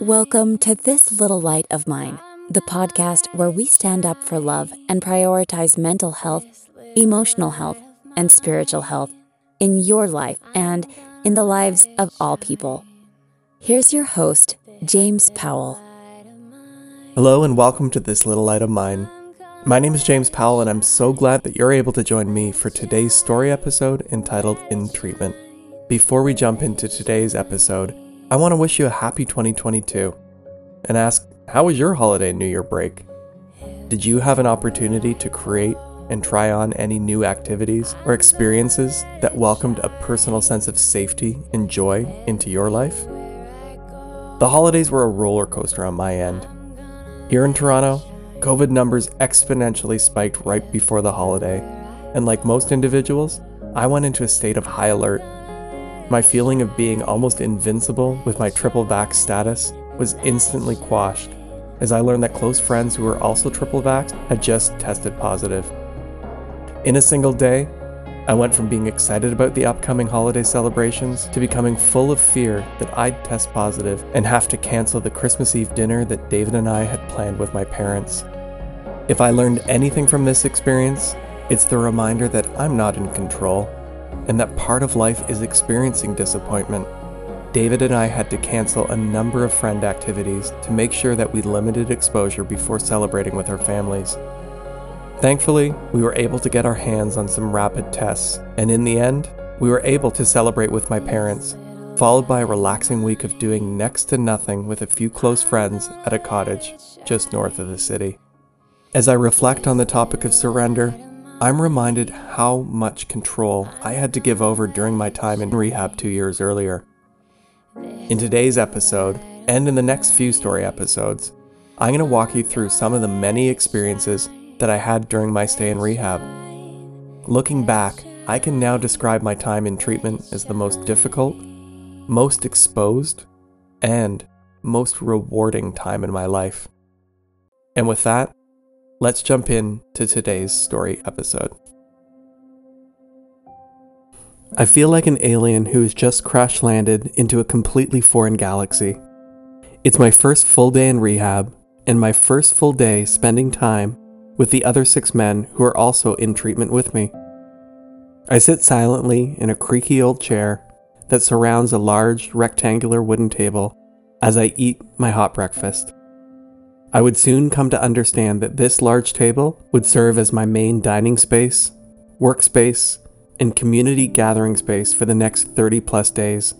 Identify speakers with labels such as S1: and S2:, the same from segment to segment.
S1: Welcome to This Little Light of Mine, the podcast where we stand up for love and prioritize mental health, emotional health, and spiritual health in your life and in the lives of all people. Here's your host, James Powell.
S2: Hello, and welcome to This Little Light of Mine. My name is James Powell, and I'm so glad that you're able to join me for today's story episode entitled In Treatment. Before we jump into today's episode, I want to wish you a happy 2022 and ask how was your holiday New Year break? Did you have an opportunity to create and try on any new activities or experiences that welcomed a personal sense of safety and joy into your life? The holidays were a roller coaster on my end. Here in Toronto, COVID numbers exponentially spiked right before the holiday, and like most individuals, I went into a state of high alert my feeling of being almost invincible with my triple vax status was instantly quashed as I learned that close friends who were also triple vaxxed had just tested positive. In a single day, I went from being excited about the upcoming holiday celebrations to becoming full of fear that I'd test positive and have to cancel the Christmas Eve dinner that David and I had planned with my parents. If I learned anything from this experience, it's the reminder that I'm not in control and that part of life is experiencing disappointment. David and I had to cancel a number of friend activities to make sure that we limited exposure before celebrating with our families. Thankfully, we were able to get our hands on some rapid tests, and in the end, we were able to celebrate with my parents, followed by a relaxing week of doing next to nothing with a few close friends at a cottage just north of the city. As I reflect on the topic of surrender, I'm reminded how much control I had to give over during my time in rehab two years earlier. In today's episode, and in the next few story episodes, I'm going to walk you through some of the many experiences that I had during my stay in rehab. Looking back, I can now describe my time in treatment as the most difficult, most exposed, and most rewarding time in my life. And with that, let's jump in to today's story episode. I feel like an alien who has just crash landed into a completely foreign galaxy. It's my first full day in rehab, and my first full day spending time with the other six men who are also in treatment with me. I sit silently in a creaky old chair that surrounds a large rectangular wooden table as I eat my hot breakfast. I would soon come to understand that this large table would serve as my main dining space, workspace, and community gathering space for the next 30 plus days.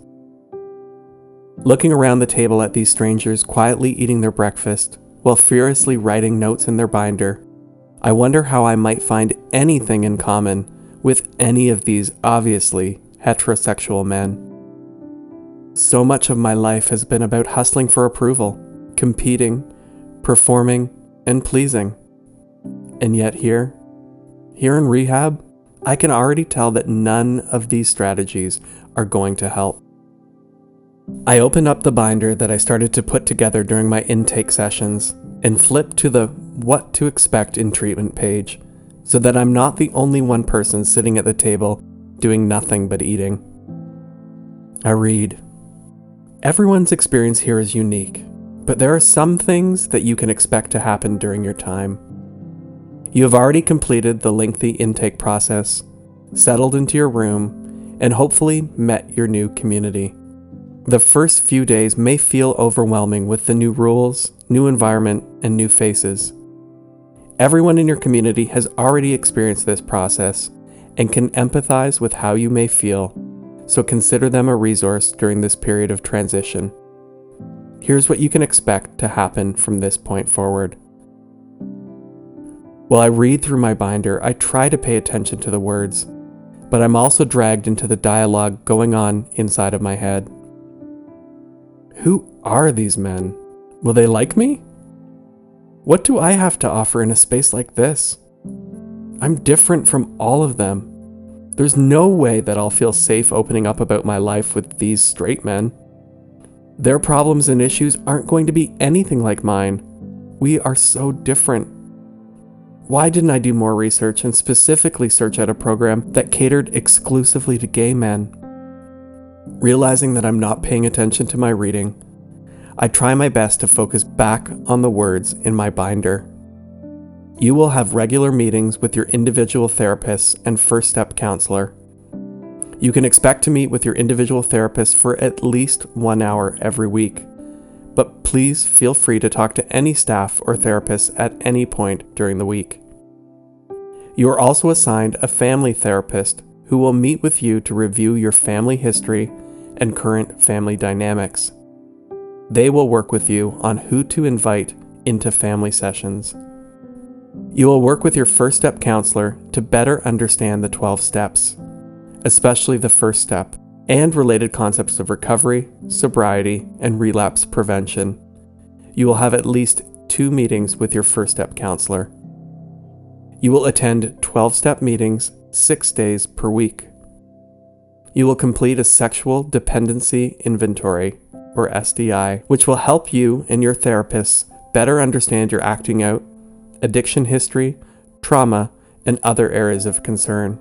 S2: Looking around the table at these strangers quietly eating their breakfast while furiously writing notes in their binder, I wonder how I might find anything in common with any of these obviously heterosexual men. So much of my life has been about hustling for approval, competing, performing, and pleasing. And yet, here, here in rehab, I can already tell that none of these strategies are going to help. I open up the binder that I started to put together during my intake sessions and flip to the What to Expect in Treatment page so that I'm not the only one person sitting at the table doing nothing but eating. I read Everyone's experience here is unique, but there are some things that you can expect to happen during your time. You have already completed the lengthy intake process, settled into your room, and hopefully met your new community. The first few days may feel overwhelming with the new rules, new environment, and new faces. Everyone in your community has already experienced this process and can empathize with how you may feel, so consider them a resource during this period of transition. Here's what you can expect to happen from this point forward. While I read through my binder, I try to pay attention to the words, but I'm also dragged into the dialogue going on inside of my head. Who are these men? Will they like me? What do I have to offer in a space like this? I'm different from all of them. There's no way that I'll feel safe opening up about my life with these straight men. Their problems and issues aren't going to be anything like mine. We are so different. Why didn't I do more research and specifically search out a program that catered exclusively to gay men? Realizing that I'm not paying attention to my reading, I try my best to focus back on the words in my binder. You will have regular meetings with your individual therapist and first step counselor. You can expect to meet with your individual therapist for at least one hour every week, but please feel free to talk to any staff or therapist at any point during the week. You are also assigned a family therapist who will meet with you to review your family history and current family dynamics. They will work with you on who to invite into family sessions. You will work with your first step counselor to better understand the 12 steps, especially the first step, and related concepts of recovery, sobriety, and relapse prevention. You will have at least two meetings with your first step counselor. You will attend 12 step meetings six days per week. You will complete a sexual dependency inventory or SDI, which will help you and your therapists better understand your acting out, addiction history, trauma, and other areas of concern.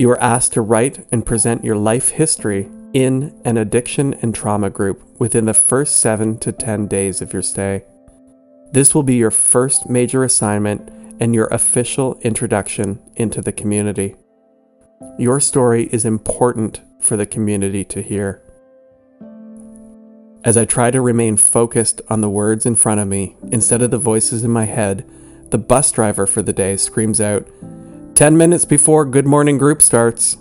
S2: You are asked to write and present your life history in an addiction and trauma group within the first 7 to 10 days of your stay. This will be your first major assignment and your official introduction into the community. Your story is important for the community to hear. As I try to remain focused on the words in front of me instead of the voices in my head, the bus driver for the day screams out, 10 minutes before Good Morning Group starts.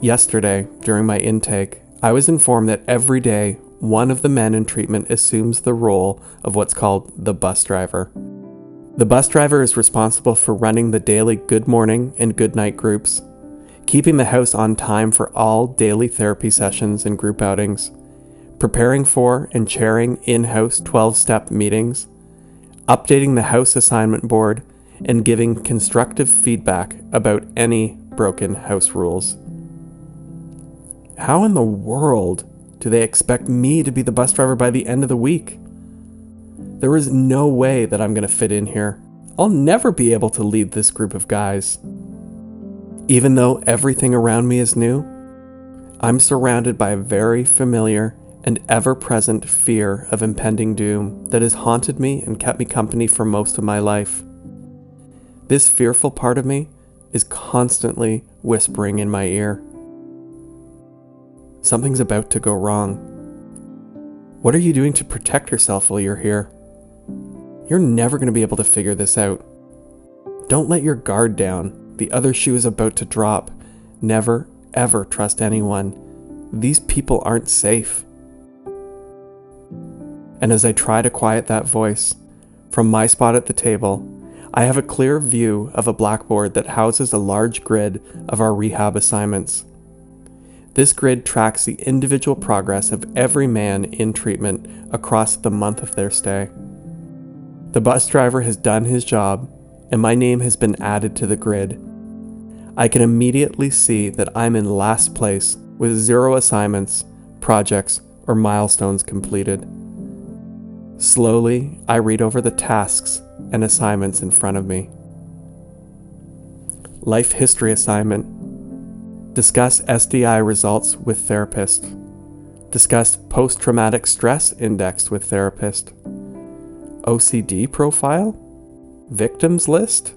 S2: Yesterday, during my intake, I was informed that every day one of the men in treatment assumes the role of what's called the bus driver. The bus driver is responsible for running the daily good morning and good night groups, keeping the house on time for all daily therapy sessions and group outings, preparing for and chairing in house 12 step meetings, updating the house assignment board, and giving constructive feedback about any broken house rules. How in the world do they expect me to be the bus driver by the end of the week? There is no way that I'm going to fit in here. I'll never be able to lead this group of guys. Even though everything around me is new, I'm surrounded by a very familiar and ever present fear of impending doom that has haunted me and kept me company for most of my life. This fearful part of me is constantly whispering in my ear. Something's about to go wrong. What are you doing to protect yourself while you're here? You're never going to be able to figure this out. Don't let your guard down. The other shoe is about to drop. Never, ever trust anyone. These people aren't safe. And as I try to quiet that voice, from my spot at the table, I have a clear view of a blackboard that houses a large grid of our rehab assignments. This grid tracks the individual progress of every man in treatment across the month of their stay. The bus driver has done his job, and my name has been added to the grid. I can immediately see that I'm in last place with zero assignments, projects, or milestones completed. Slowly, I read over the tasks and assignments in front of me. Life History Assignment Discuss SDI results with therapist. Discuss Post Traumatic Stress Index with therapist. OCD profile? Victims list?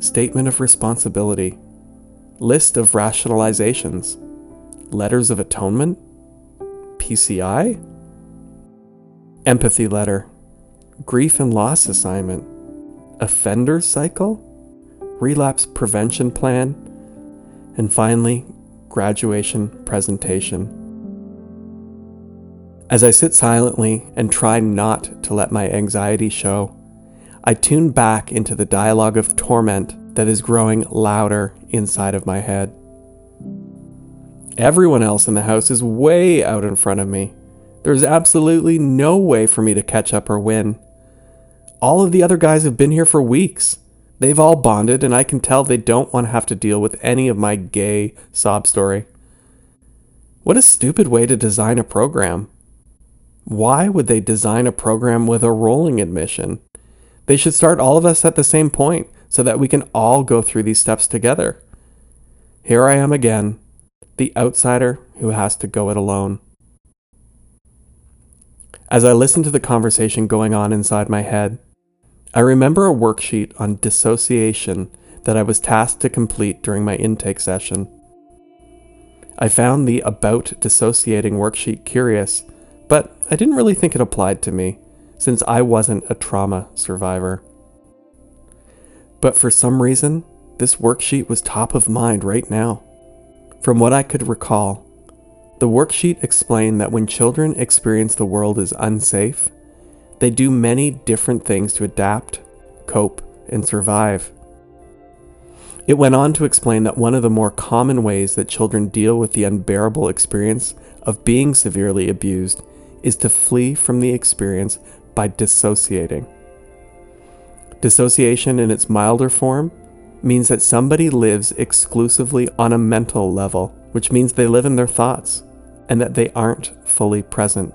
S2: Statement of responsibility. List of rationalizations. Letters of atonement? PCI? Empathy letter, grief and loss assignment, offender cycle, relapse prevention plan, and finally, graduation presentation. As I sit silently and try not to let my anxiety show, I tune back into the dialogue of torment that is growing louder inside of my head. Everyone else in the house is way out in front of me. There's absolutely no way for me to catch up or win. All of the other guys have been here for weeks. They've all bonded, and I can tell they don't want to have to deal with any of my gay sob story. What a stupid way to design a program. Why would they design a program with a rolling admission? They should start all of us at the same point so that we can all go through these steps together. Here I am again, the outsider who has to go it alone. As I listen to the conversation going on inside my head, I remember a worksheet on dissociation that I was tasked to complete during my intake session. I found the About Dissociating worksheet curious, but I didn't really think it applied to me, since I wasn't a trauma survivor. But for some reason, this worksheet was top of mind right now. From what I could recall, the worksheet explained that when children experience the world as unsafe, they do many different things to adapt, cope, and survive. It went on to explain that one of the more common ways that children deal with the unbearable experience of being severely abused is to flee from the experience by dissociating. Dissociation in its milder form means that somebody lives exclusively on a mental level, which means they live in their thoughts and that they aren't fully present.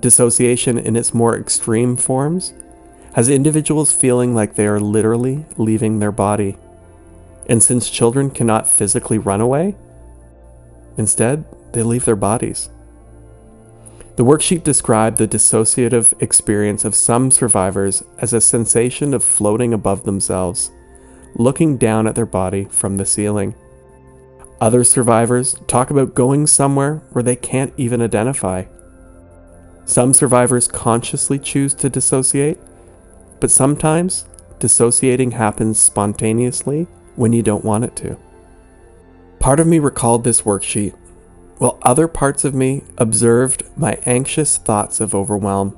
S2: Dissociation in its more extreme forms has individuals feeling like they are literally leaving their body. And since children cannot physically run away, instead, they leave their bodies. The worksheet described the dissociative experience of some survivors as a sensation of floating above themselves, looking down at their body from the ceiling. Other survivors talk about going somewhere where they can't even identify. Some survivors consciously choose to dissociate, but sometimes dissociating happens spontaneously when you don't want it to. Part of me recalled this worksheet, while other parts of me observed my anxious thoughts of overwhelm.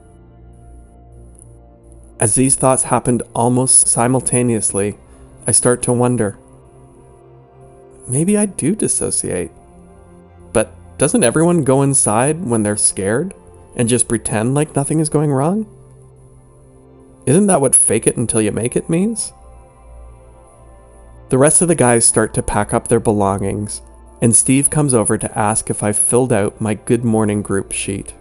S2: As these thoughts happened almost simultaneously, I start to wonder maybe I do dissociate. But doesn't everyone go inside when they're scared and just pretend like nothing is going wrong? Isn't that what fake it until you make it means? The rest of the guys start to pack up their belongings, and Steve comes over to ask if I've filled out my good morning group sheet.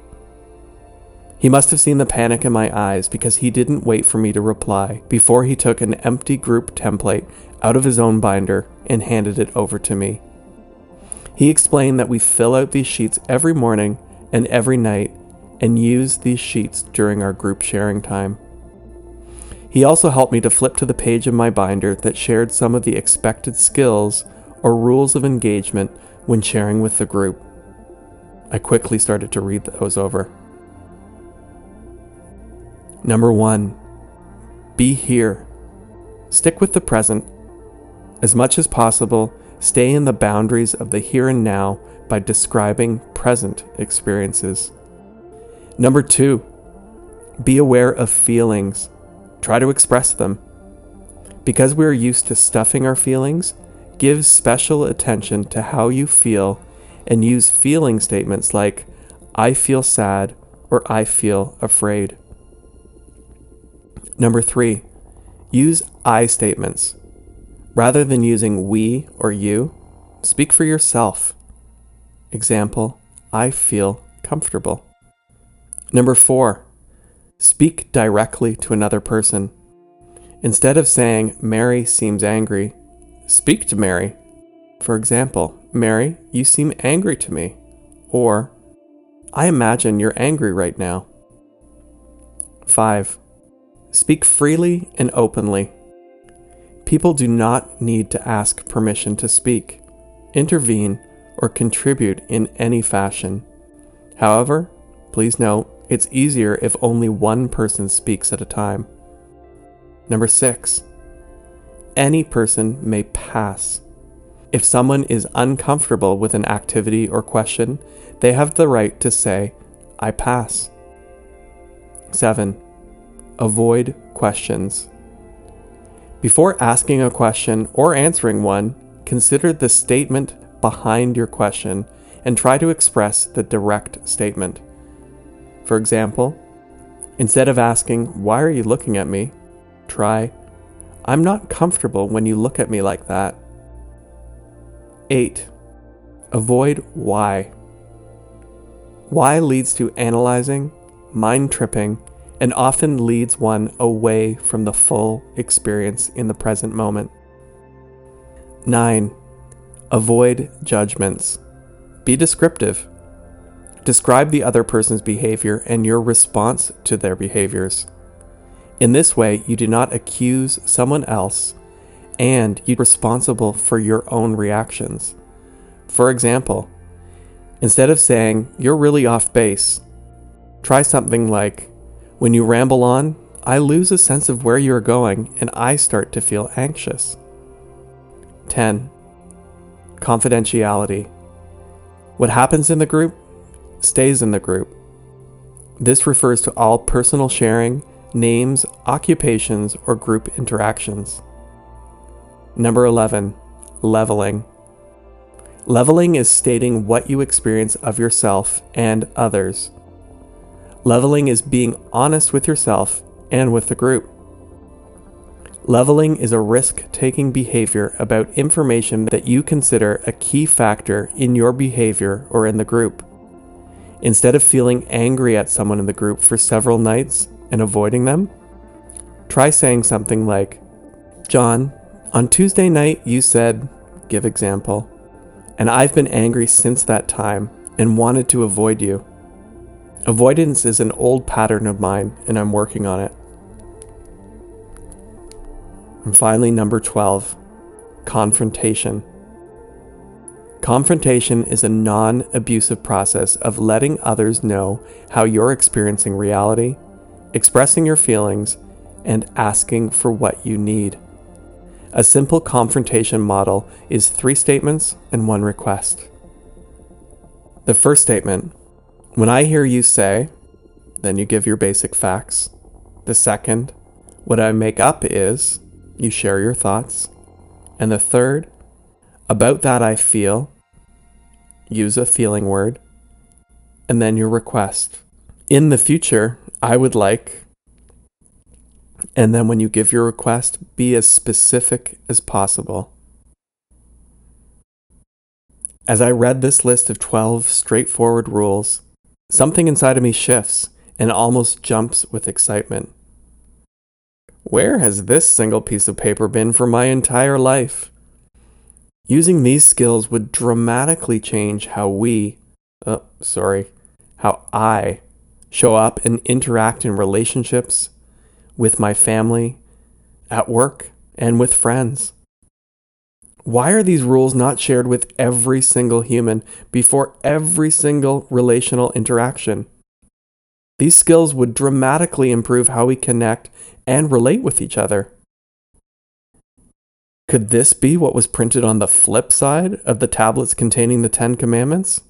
S2: He must have seen the panic in my eyes because he didn't wait for me to reply before he took an empty group template out of his own binder and handed it over to me. He explained that we fill out these sheets every morning and every night and use these sheets during our group sharing time. He also helped me to flip to the page in my binder that shared some of the expected skills or rules of engagement when sharing with the group. I quickly started to read those over. Number one, be here. Stick with the present as much as possible, stay in the boundaries of the here and now by describing present experiences. Number two, be aware of feelings. Try to express them. Because we are used to stuffing our feelings, give special attention to how you feel and use feeling statements like, I feel sad or I feel afraid. Number three, use I statements. Rather than using we or you, speak for yourself. Example, I feel comfortable. Number four, speak directly to another person. Instead of saying, Mary seems angry, speak to Mary. For example, Mary, you seem angry to me. Or, I imagine you're angry right now. 5. Speak freely and openly. People do not need to ask permission to speak, intervene, or contribute in any fashion. However, please note it's easier if only one person speaks at a time. Number six, any person may pass. If someone is uncomfortable with an activity or question, they have the right to say, I pass. 7. Avoid questions. Before asking a question or answering one, consider the statement behind your question and try to express the direct statement. For example, instead of asking, Why are you looking at me? try, I'm not comfortable when you look at me like that. 8. Avoid why. Why leads to analyzing, mind tripping, and often leads one away from the full experience in the present moment. 9. Avoid judgments. Be descriptive. Describe the other person's behavior and your response to their behaviors. In this way, you do not accuse someone else and you're responsible for your own reactions. For example, instead of saying, You're really off base, try something like, When you ramble on, I lose a sense of where you're going and I start to feel anxious. 10. Confidentiality. What happens in the group stays in the group. This refers to all personal sharing, names, occupations, or group interactions. Number 11. Leveling. Leveling is stating what you experience of yourself and others. Leveling is being honest with yourself and with the group. Leveling is a risk taking behavior about information that you consider a key factor in your behavior or in the group. Instead of feeling angry at someone in the group for several nights and avoiding them, try saying something like, John, on Tuesday night you said, give example, and I've been angry since that time and wanted to avoid you. Avoidance is an old pattern of mine and I'm working on it. And finally, number 12 confrontation. Confrontation is a non abusive process of letting others know how you're experiencing reality, expressing your feelings, and asking for what you need. A simple confrontation model is three statements and one request. The first statement when I hear you say, then you give your basic facts. The second, what I make up is, you share your thoughts. And the third, about that I feel, use a feeling word. And then your request. In the future, I would like, and then when you give your request, be as specific as possible. As I read this list of 12 straightforward rules, something inside of me shifts and almost jumps with excitement. Where has this single piece of paper been for my entire life? Using these skills would dramatically change how we, oh, sorry, how I show up and interact in relationships, with my family, at work, and with friends. Why are these rules not shared with every single human before every single relational interaction? These skills would dramatically improve how we connect and relate with each other. Could this be what was printed on the flip side of the tablets containing the Ten Commandments?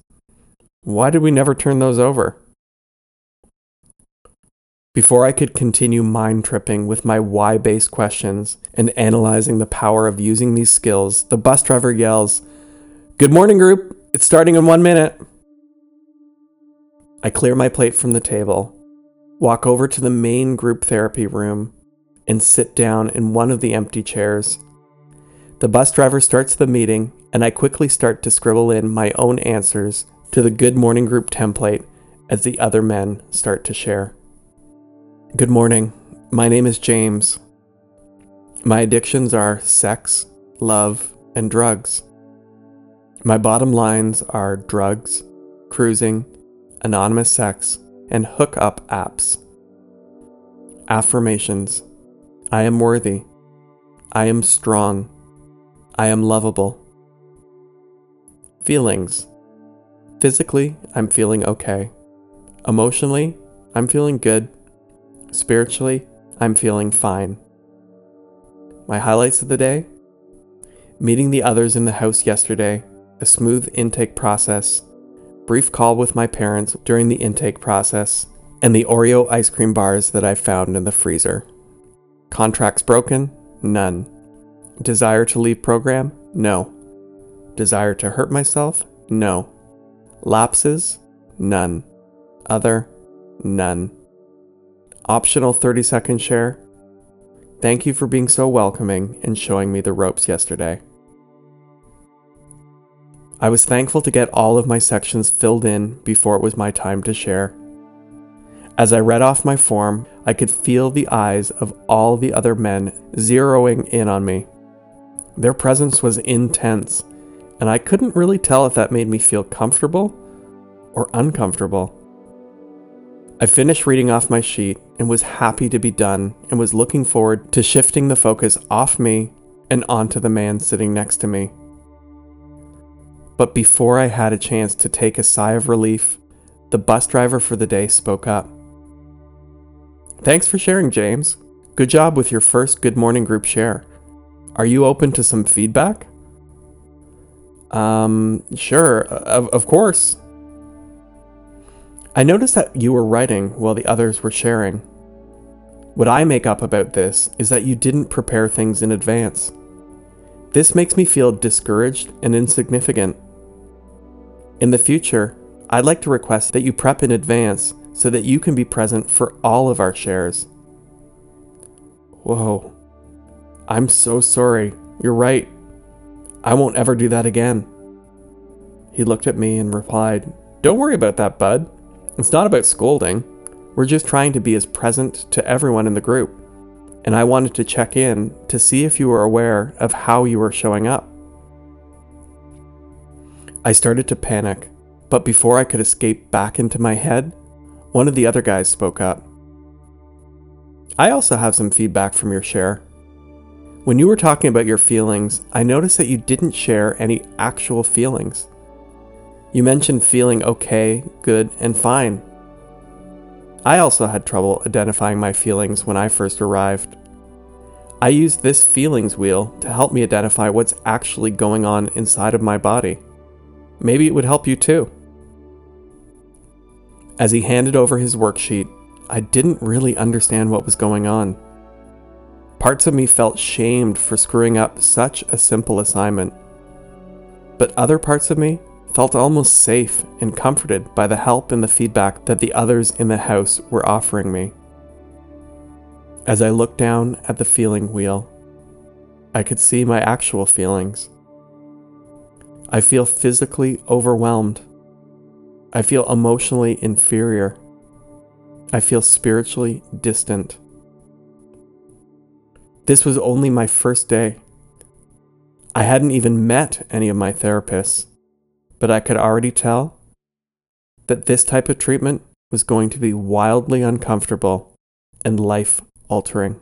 S2: Why did we never turn those over? Before I could continue mind tripping with my why based questions and analyzing the power of using these skills, the bus driver yells, Good morning, group! It's starting in one minute! I clear my plate from the table, walk over to the main group therapy room, and sit down in one of the empty chairs. The bus driver starts the meeting, and I quickly start to scribble in my own answers to the Good Morning Group template as the other men start to share. Good morning. My name is James. My addictions are sex, love, and drugs. My bottom lines are drugs, cruising, anonymous sex, and hookup apps. Affirmations I am worthy. I am strong. I am lovable. Feelings Physically, I'm feeling okay. Emotionally, I'm feeling good. Spiritually, I'm feeling fine. My highlights of the day meeting the others in the house yesterday, a smooth intake process, brief call with my parents during the intake process, and the Oreo ice cream bars that I found in the freezer. Contracts broken? None. Desire to leave program? No. Desire to hurt myself? No. Lapses? None. Other? None. Optional 30 second share? Thank you for being so welcoming and showing me the ropes yesterday. I was thankful to get all of my sections filled in before it was my time to share. As I read off my form, I could feel the eyes of all the other men zeroing in on me. Their presence was intense, and I couldn't really tell if that made me feel comfortable or uncomfortable. I finished reading off my sheet and was happy to be done and was looking forward to shifting the focus off me and onto the man sitting next to me. But before I had a chance to take a sigh of relief, the bus driver for the day spoke up. Thanks for sharing, James. Good job with your first Good Morning Group share. Are you open to some feedback? Um, sure, of, of course. I noticed that you were writing while the others were sharing. What I make up about this is that you didn't prepare things in advance. This makes me feel discouraged and insignificant. In the future, I'd like to request that you prep in advance so that you can be present for all of our shares. Whoa. I'm so sorry. You're right. I won't ever do that again. He looked at me and replied, Don't worry about that, bud. It's not about scolding. We're just trying to be as present to everyone in the group. And I wanted to check in to see if you were aware of how you were showing up. I started to panic, but before I could escape back into my head, one of the other guys spoke up. I also have some feedback from your share. When you were talking about your feelings, I noticed that you didn't share any actual feelings. You mentioned feeling okay, good, and fine. I also had trouble identifying my feelings when I first arrived. I used this feelings wheel to help me identify what's actually going on inside of my body. Maybe it would help you too. As he handed over his worksheet, I didn't really understand what was going on. Parts of me felt shamed for screwing up such a simple assignment. But other parts of me felt almost safe and comforted by the help and the feedback that the others in the house were offering me. As I looked down at the feeling wheel, I could see my actual feelings. I feel physically overwhelmed. I feel emotionally inferior. I feel spiritually distant. This was only my first day. I hadn't even met any of my therapists but I could already tell that this type of treatment was going to be wildly uncomfortable and life altering.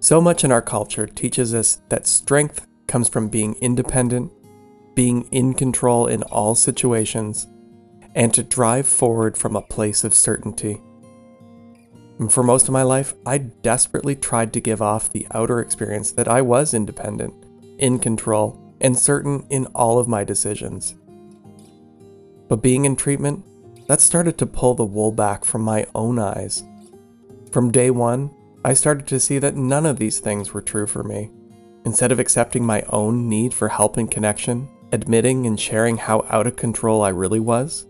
S2: So much in our culture teaches us that strength comes from being independent, being in control in all situations, and to drive forward from a place of certainty. For most of my life, I desperately tried to give off the outer experience that I was independent in control, and certain in all of my decisions. But being in treatment, that started to pull the wool back from my own eyes. From day one, I started to see that none of these things were true for me. Instead of accepting my own need for help and connection, admitting and sharing how out of control I really was,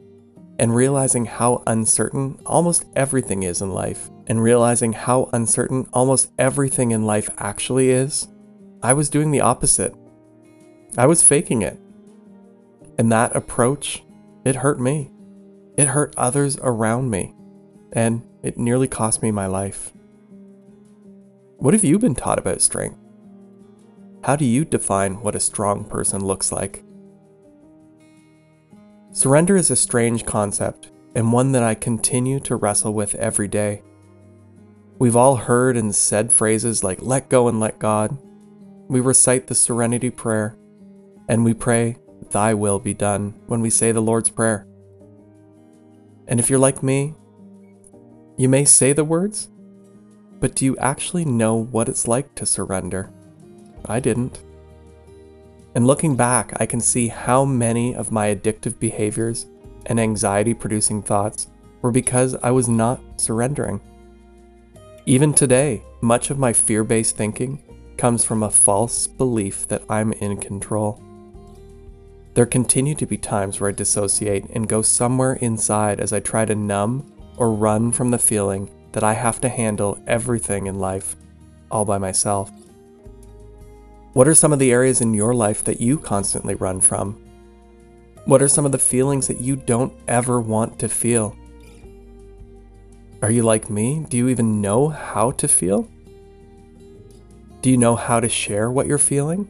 S2: and realizing how uncertain almost everything is in life, and realizing how uncertain almost everything in life actually is, I was doing the opposite. I was faking it. And that approach, it hurt me. It hurt others around me. And it nearly cost me my life. What have you been taught about strength? How do you define what a strong person looks like? Surrender is a strange concept and one that I continue to wrestle with every day. We've all heard and said phrases like let go and let God, we recite the Serenity Prayer, and we pray, Thy will be done, when we say the Lord's Prayer. And if you're like me, you may say the words, but do you actually know what it's like to surrender? I didn't. And looking back, I can see how many of my addictive behaviors and anxiety producing thoughts were because I was not surrendering. Even today, much of my fear based thinking comes from a false belief that I'm in control. There continue to be times where I dissociate and go somewhere inside as I try to numb or run from the feeling that I have to handle everything in life all by myself. What are some of the areas in your life that you constantly run from? What are some of the feelings that you don't ever want to feel? Are you like me? Do you even know how to feel? Do you know how to share what you're feeling?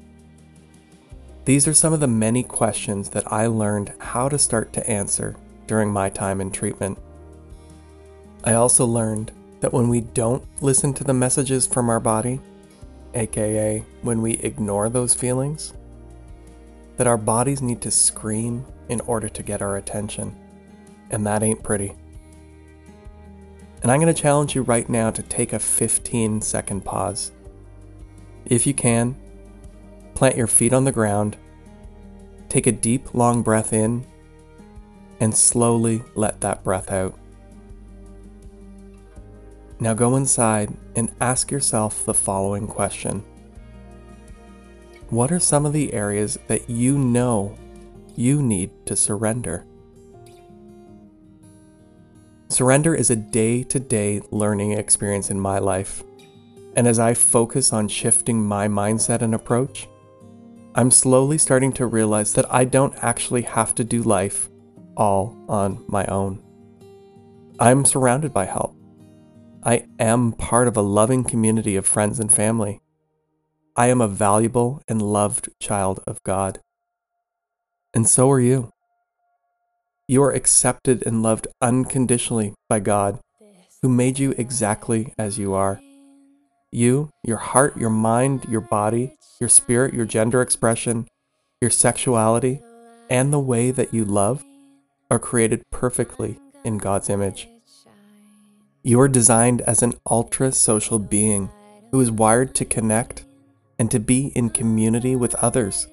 S2: These are some of the many questions that I learned how to start to answer during my time in treatment. I also learned that when we don't listen to the messages from our body, aka when we ignore those feelings, that our bodies need to scream in order to get our attention. And that ain't pretty. And I'm going to challenge you right now to take a 15 second pause. If you can, plant your feet on the ground, take a deep, long breath in, and slowly let that breath out. Now go inside and ask yourself the following question What are some of the areas that you know you need to surrender? Surrender is a day to day learning experience in my life. And as I focus on shifting my mindset and approach, I'm slowly starting to realize that I don't actually have to do life all on my own. I'm surrounded by help. I am part of a loving community of friends and family. I am a valuable and loved child of God. And so are you. You are accepted and loved unconditionally by God, who made you exactly as you are. You, your heart, your mind, your body, your spirit, your gender expression, your sexuality, and the way that you love are created perfectly in God's image. You are designed as an ultra social being who is wired to connect and to be in community with others.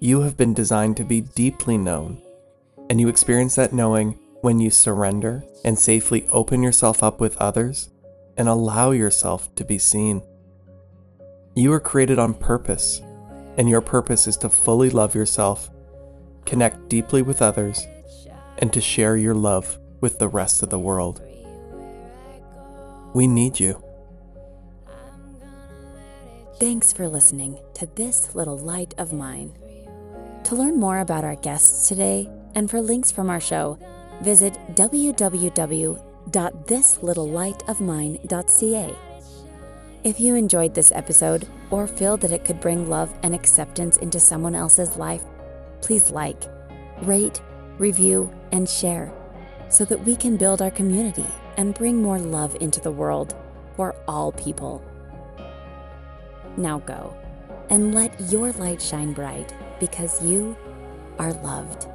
S2: You have been designed to be deeply known, and you experience that knowing when you surrender and safely open yourself up with others and allow yourself to be seen. You are created on purpose, and your purpose is to fully love yourself, connect deeply with others, and to share your love with the rest of the world. We need you.
S1: Thanks for listening to this little light of mine. To learn more about our guests today and for links from our show, visit www.thislittlelightofmine.ca. If you enjoyed this episode or feel that it could bring love and acceptance into someone else's life, please like, rate, review, and share so that we can build our community and bring more love into the world for all people. Now go and let your light shine bright because you are loved.